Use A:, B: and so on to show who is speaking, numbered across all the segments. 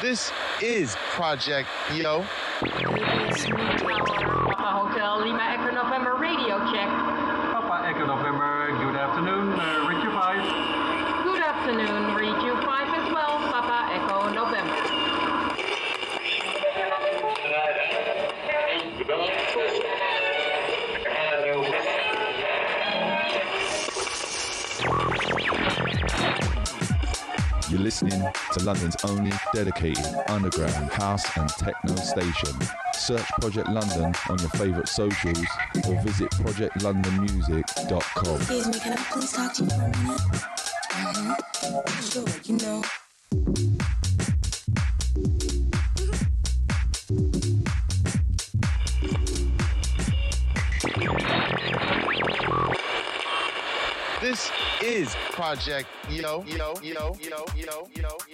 A: This is Project Yo.
B: Papa Hotel Lima Echo November radio check.
C: Papa Echo November, good afternoon, uh, Richard 5.
B: Good afternoon, read
D: You're listening to London's only dedicated underground house and techno station. Search Project London on your favourite socials or visit projectlondonmusic.com.
E: Excuse me, can I please talk to you for a minute? Mm-hmm. Sure, you know.
A: project, yo, yo, yo, yo, yo, yo.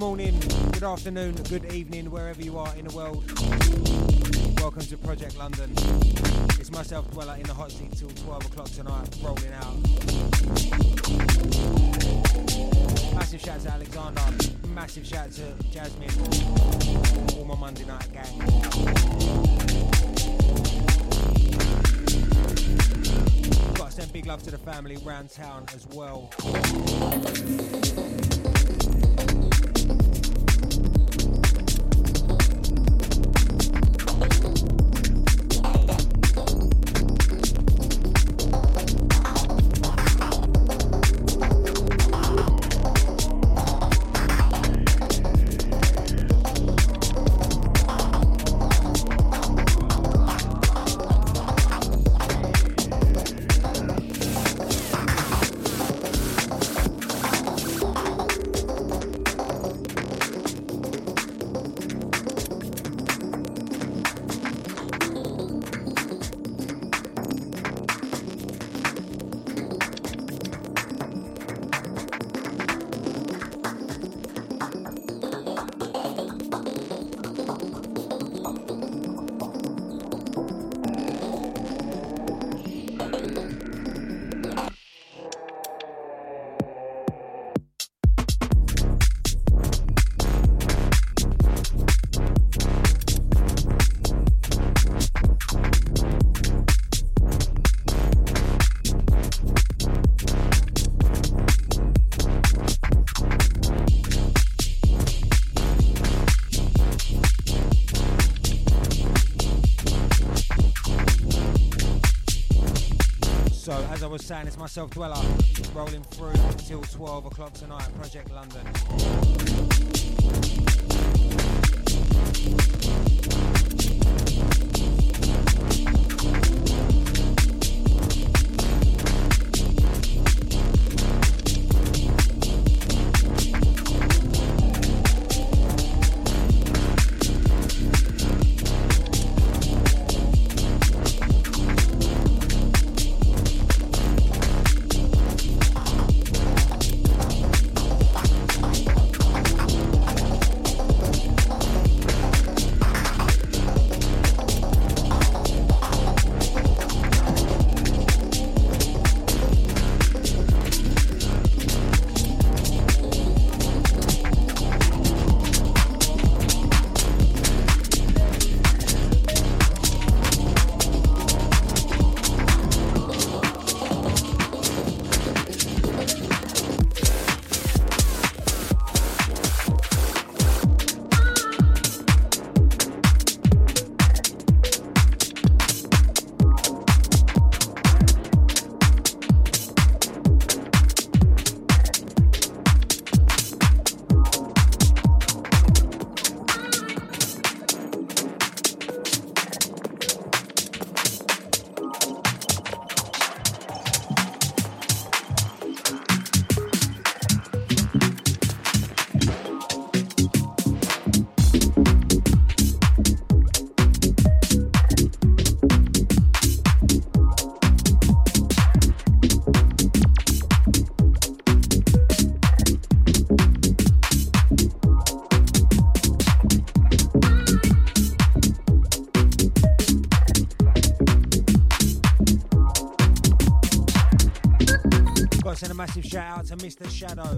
F: Morning, good afternoon, good evening, wherever you are in the world. Welcome to Project London. It's myself, Dweller, in the hot seat till 12 o'clock tonight, rolling out. Massive shout to Alexander, massive shout to Jasmine, all my Monday night gang. Got to send big love to the family round town as well. Saying, it's myself, Dweller, rolling through until 12 o'clock tonight, Project London. To Mr. Shadow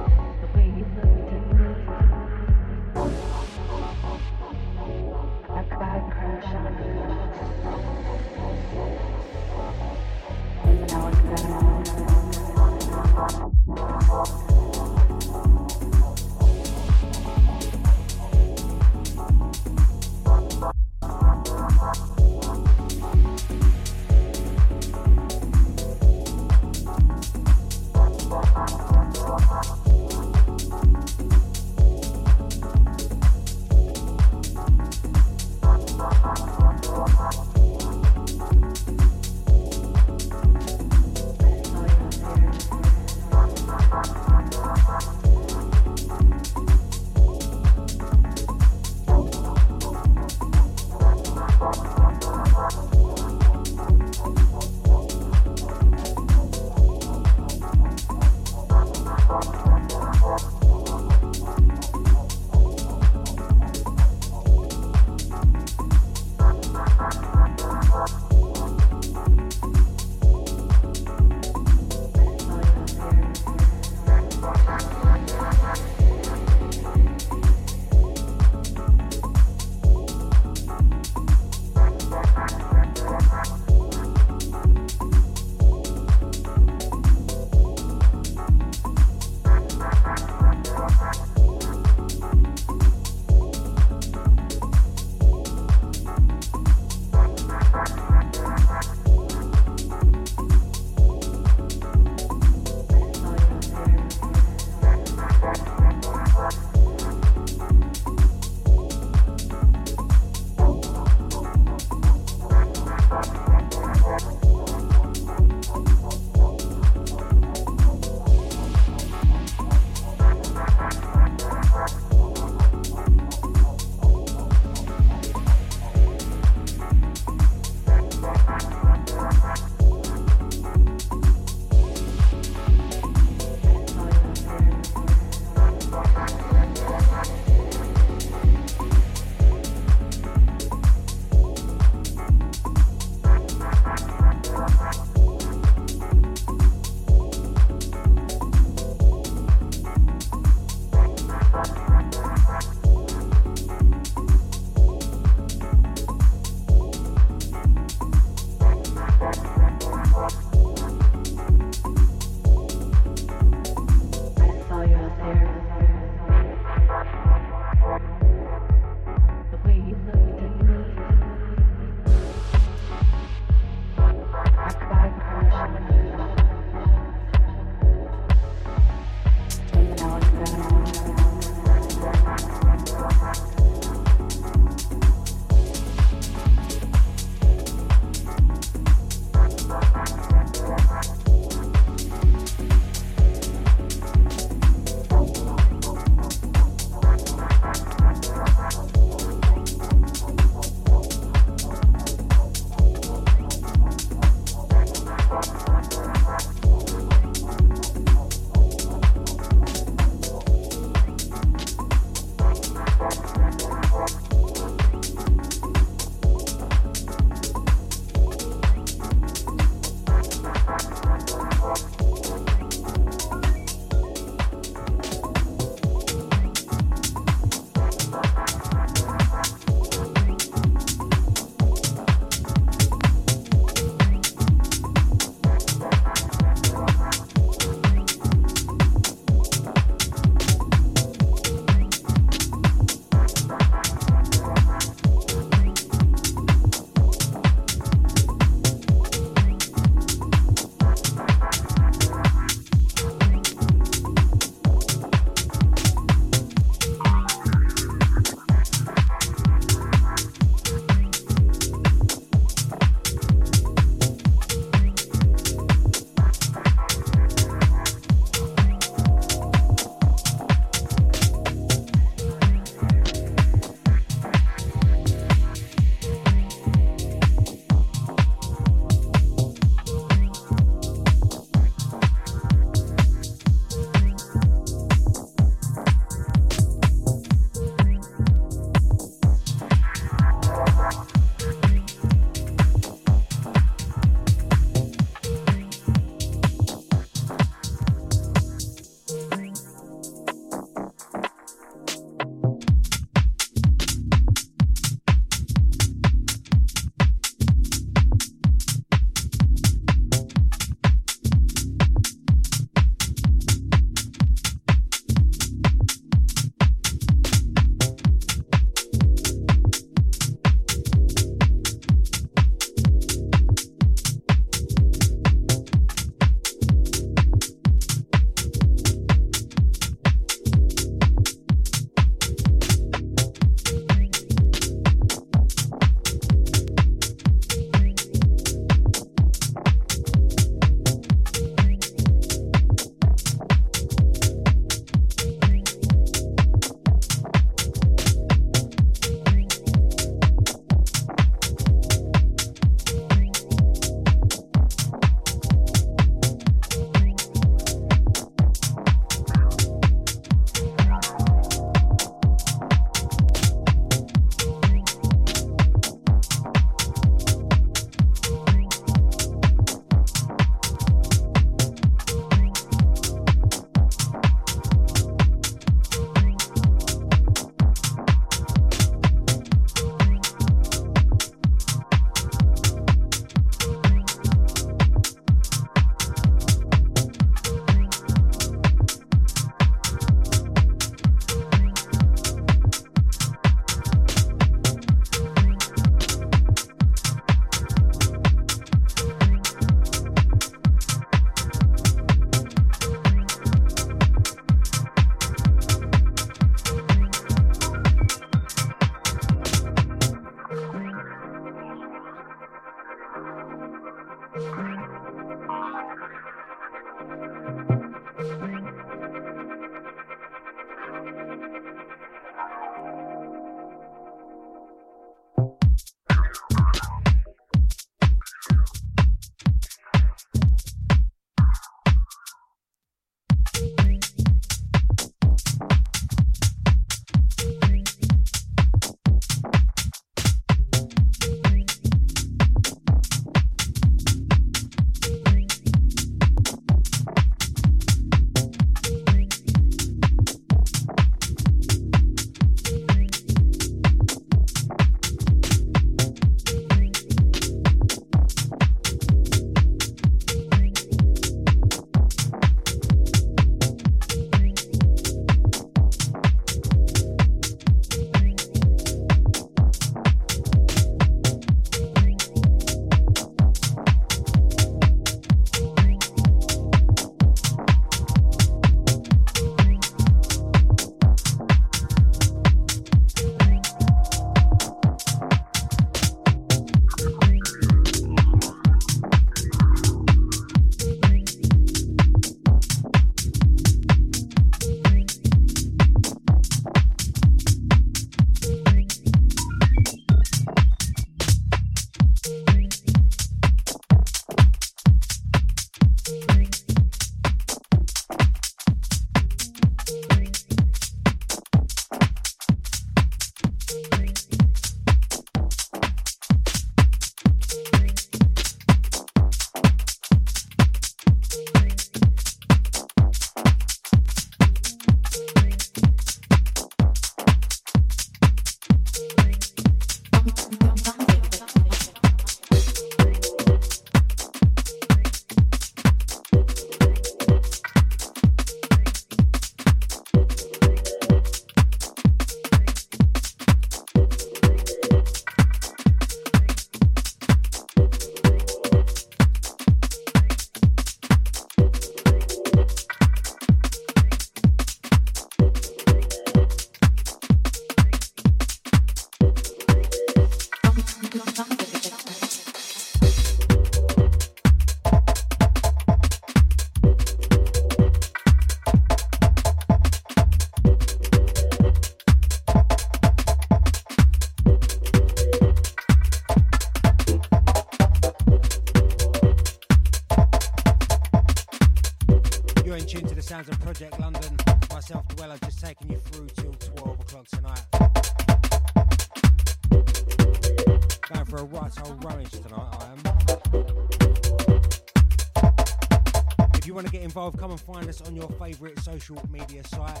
F: us on your favourite social media site.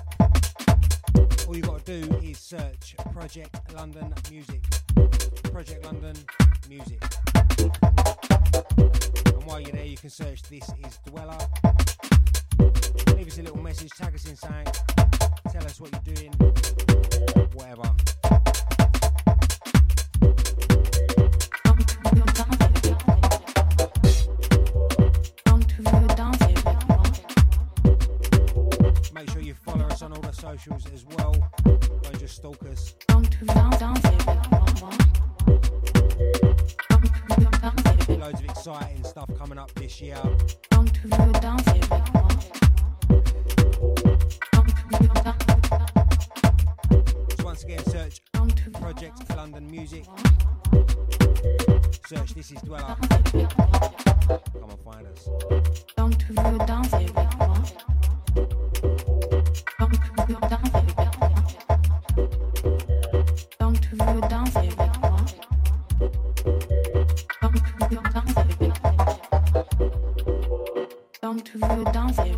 F: All you've got to do is search Project London Music. Project London Music. And while you're there, you can search This Is Dweller. Leave us a little message, tag us in something, tell us what you're doing.
E: tu veux danser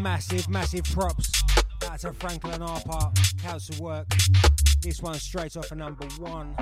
F: Massive, massive props out to Franklin Harper, Council Work. This one straight off of number one.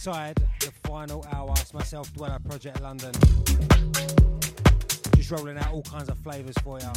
F: Inside the final hour. It's myself, Dweller, Project London. Just rolling out all kinds of flavours for you.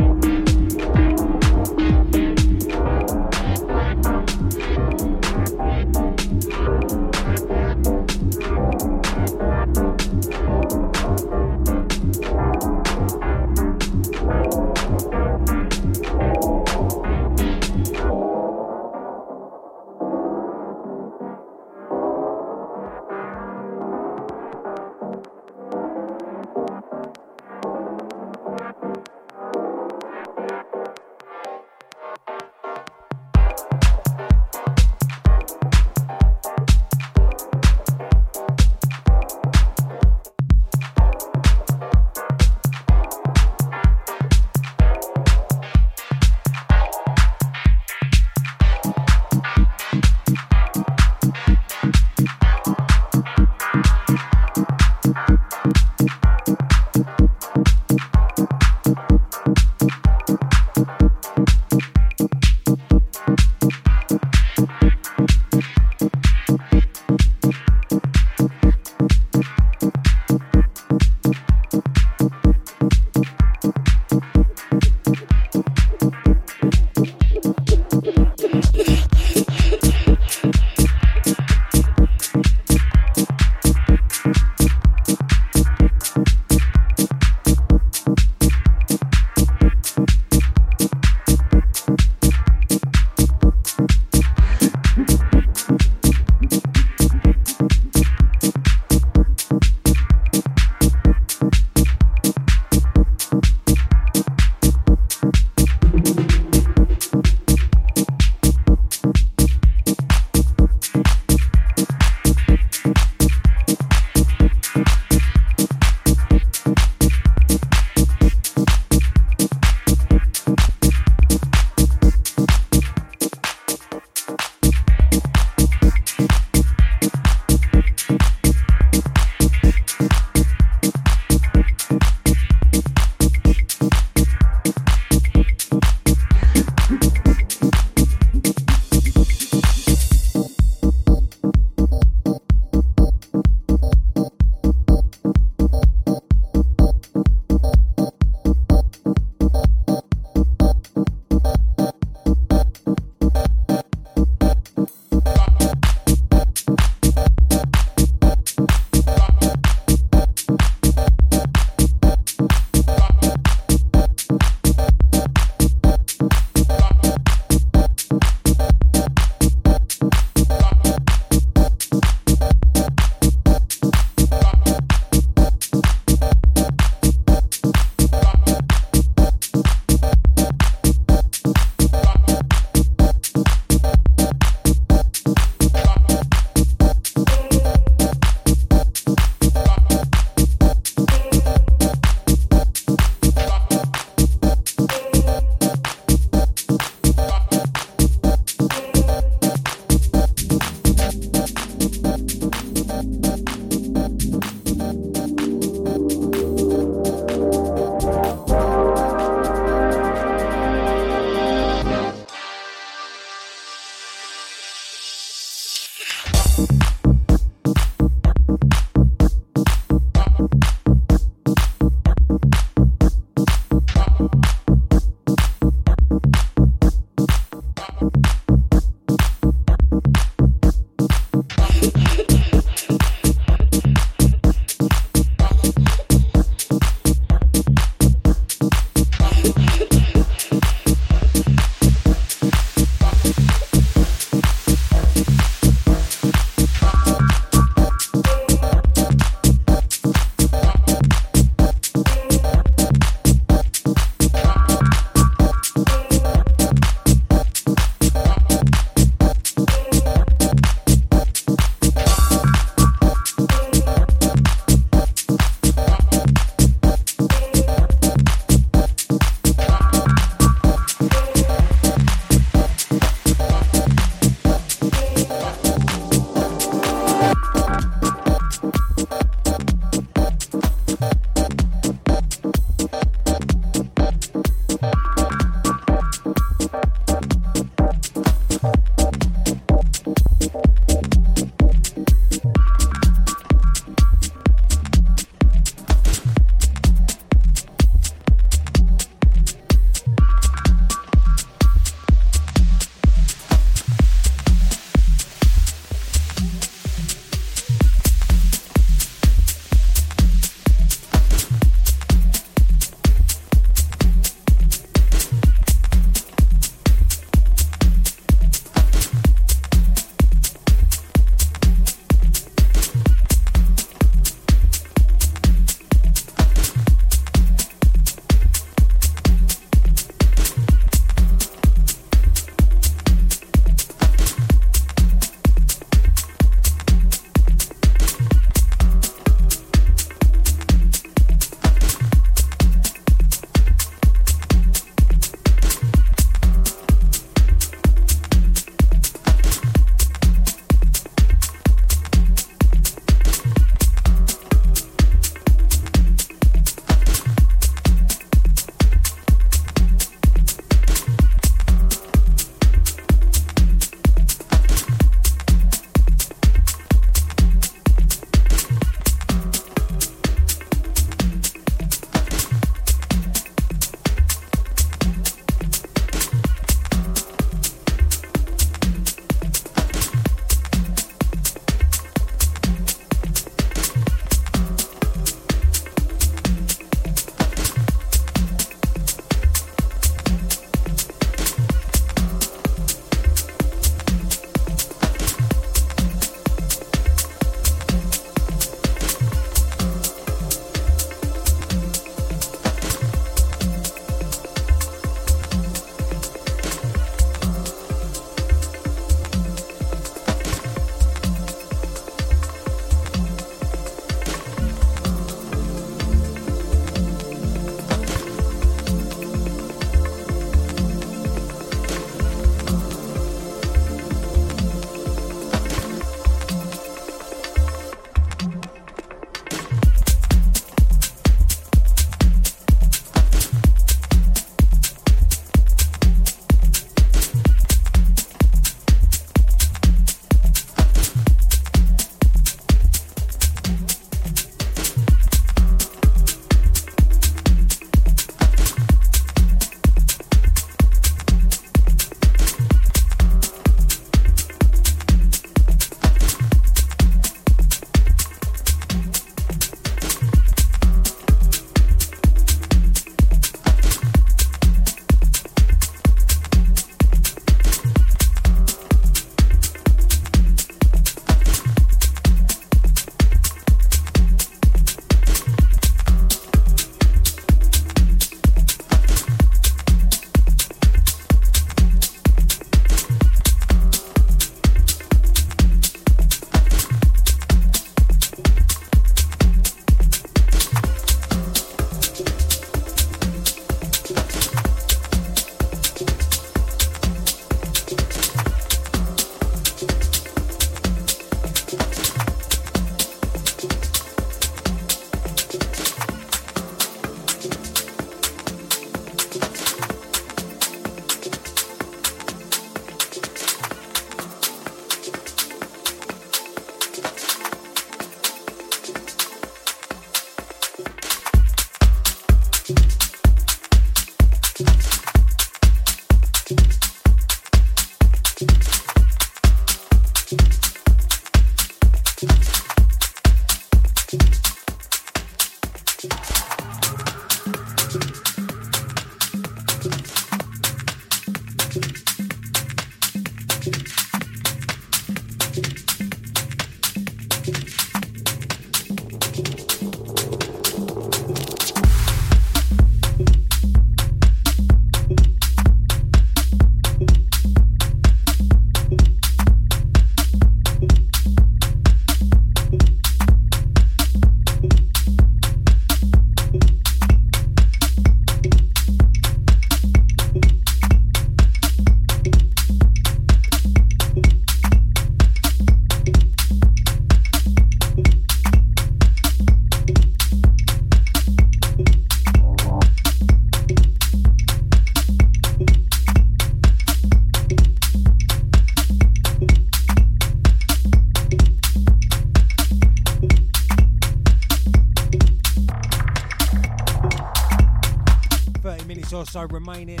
F: So remaining.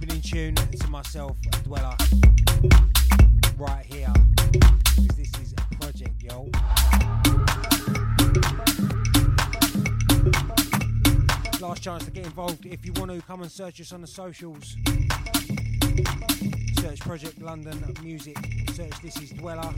F: Been in tune to myself, Dweller, right here. Because this is a project, yo. Last chance to get involved. If you want to, come and search us on the socials. Search Project London Music. Search This Is Dweller.